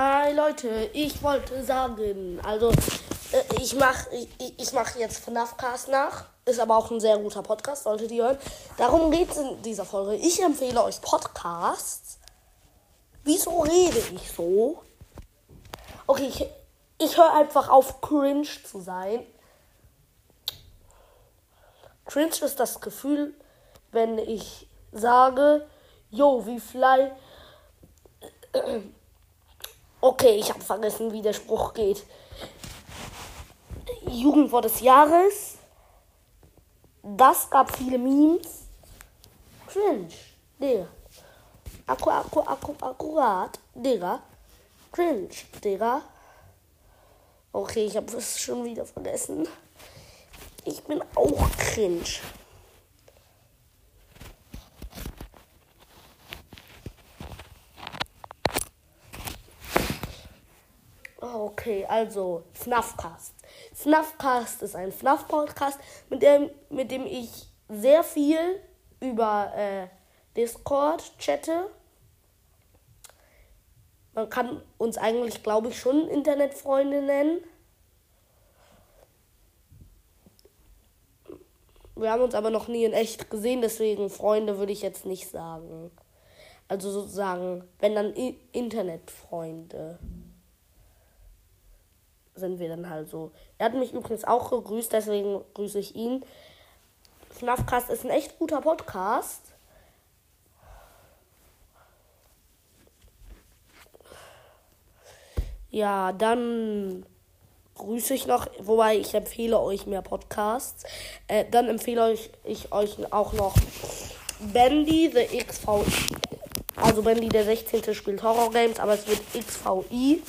Leute, ich wollte sagen, also äh, ich mache ich, ich mach jetzt FNAF-Cast nach. Ist aber auch ein sehr guter Podcast, solltet ihr hören. Darum geht es in dieser Folge. Ich empfehle euch Podcasts. Wieso rede ich so? Okay, ich, ich höre einfach auf, cringe zu sein. Cringe ist das Gefühl, wenn ich sage, yo, wie fly. Okay, ich habe vergessen, wie der Spruch geht. Jugendwort des Jahres. Das gab viele Memes. Cringe. Digga. Akku, akku, akku, akkurat. Digga. Cringe. Digga. Okay, ich habe es schon wieder vergessen. Ich bin auch cringe. Okay, also FNAFcast. FNAFcast ist ein FNAF-Podcast, mit dem, mit dem ich sehr viel über äh, Discord chatte. Man kann uns eigentlich, glaube ich, schon Internetfreunde nennen. Wir haben uns aber noch nie in echt gesehen, deswegen Freunde würde ich jetzt nicht sagen. Also sozusagen, wenn dann Internetfreunde sind wir dann halt so. Er hat mich übrigens auch gegrüßt, deswegen grüße ich ihn. FNAFcast ist ein echt guter Podcast. Ja, dann grüße ich noch, wobei ich empfehle euch mehr Podcasts. Äh, dann empfehle ich, ich euch auch noch Bendy, the XVI. Also Bendy, der 16. spielt Horror Games, aber es wird XVI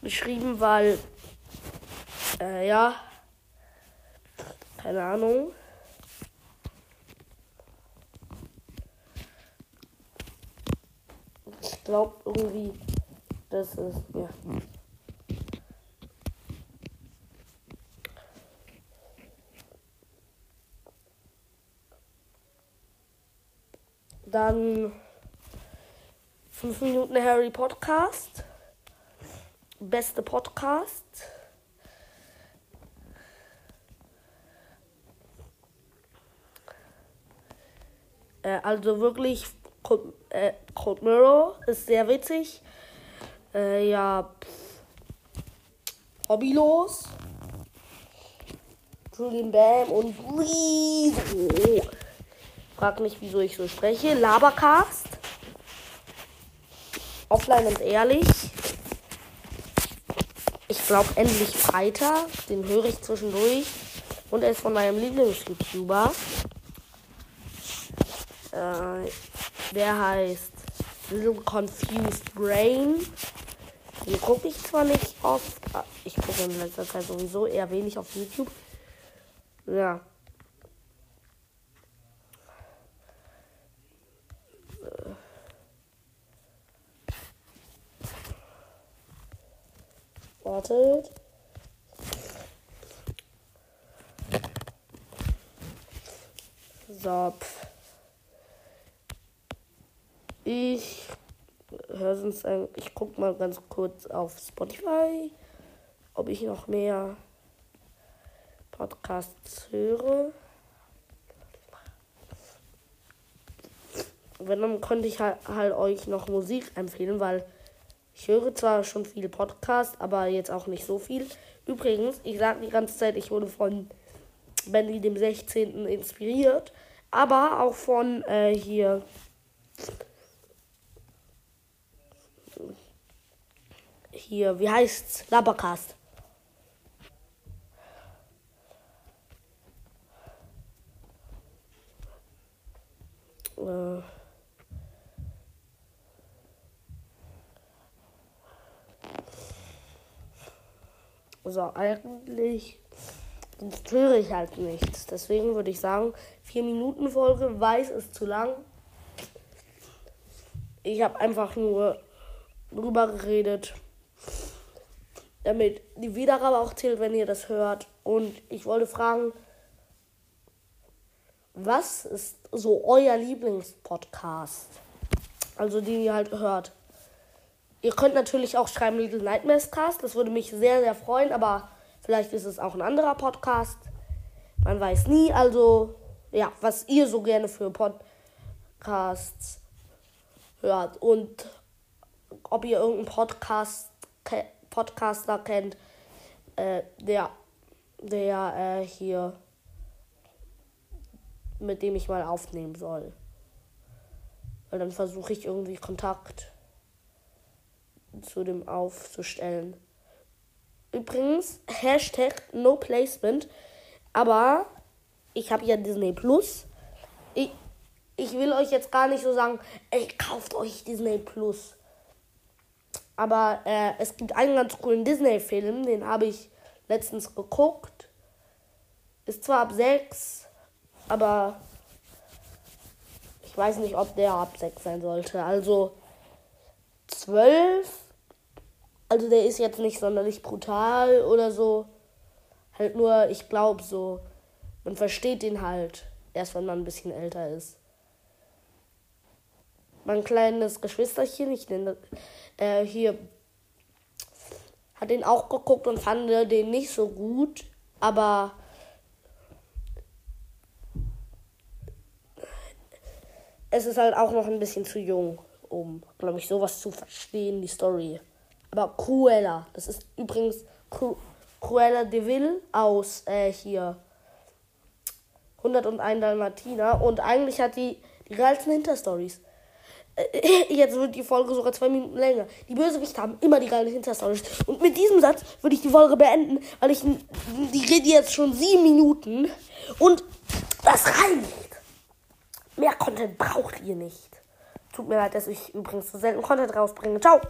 beschrieben, weil äh, ja. Keine Ahnung. Ich glaube irgendwie, das ist, ja. Dann 5 Minuten Harry Podcast. Beste Podcast. Äh, also wirklich, Code, äh, Mirror ist sehr witzig. Äh, ja, Hobbylos. Julian Bam und Rezo. Frag nicht, wieso ich so spreche. Labercast. Offline und ehrlich. Ich glaube endlich Freitag. Den höre ich zwischendurch. Und er ist von meinem Lieblings-YouTuber. Äh, der heißt Little Confused Brain. Den gucke ich zwar nicht oft, ich gucke in letzter Zeit sowieso eher wenig auf YouTube. Ja. Wartet. So. Pff. Ich höre sonst ich gucke mal ganz kurz auf Spotify, ob ich noch mehr Podcasts höre. Wenn dann könnte ich halt, halt euch noch Musik empfehlen, weil ich höre zwar schon viele Podcasts, aber jetzt auch nicht so viel. Übrigens, ich sage die ganze Zeit, ich wurde von Benny dem 16. inspiriert, aber auch von äh, hier hier, wie heißt's? Labercast. Äh. So, eigentlich höre ich halt nichts. Deswegen würde ich sagen, 4 Minuten Folge, weiß ist zu lang. Ich habe einfach nur drüber geredet damit die Wiedergabe auch zählt, wenn ihr das hört. Und ich wollte fragen, was ist so euer Lieblingspodcast? Also den ihr halt hört. Ihr könnt natürlich auch schreiben Little Nightmares Cast. Das würde mich sehr, sehr freuen. Aber vielleicht ist es auch ein anderer Podcast. Man weiß nie. Also, ja, was ihr so gerne für Podcasts hört. Und ob ihr irgendeinen Podcast, Podcaster kennt, äh, der, der äh, hier, mit dem ich mal aufnehmen soll. Weil dann versuche ich irgendwie Kontakt zu dem aufzustellen. Übrigens, Hashtag No Placement. Aber ich habe ja Disney Plus. Ich, ich will euch jetzt gar nicht so sagen, ey, kauft euch Disney Plus. Aber äh, es gibt einen ganz coolen Disney-Film, den habe ich letztens geguckt. Ist zwar ab 6, aber ich weiß nicht, ob der ab 6 sein sollte. Also 12. Also der ist jetzt nicht sonderlich brutal oder so. Halt nur, ich glaube so, man versteht ihn halt erst, wenn man ein bisschen älter ist. Mein kleines Geschwisterchen, ich nenne äh, hier, hat den auch geguckt und fand den nicht so gut, aber es ist halt auch noch ein bisschen zu jung, um, glaube ich, sowas zu verstehen, die Story. Aber Cruella, das ist übrigens Cru Cruella de Vil aus äh, hier 101 Dalmatiner und eigentlich hat die die geilsten Hinterstories. Jetzt wird die Folge sogar zwei Minuten länger. Die Bösewichte haben immer die geilen Hinterstories. Und mit diesem Satz würde ich die Folge beenden, weil ich die rede jetzt schon sieben Minuten und das reicht. Mehr Content braucht ihr nicht. Tut mir leid, dass ich übrigens so selten Content rausbringe. Ciao.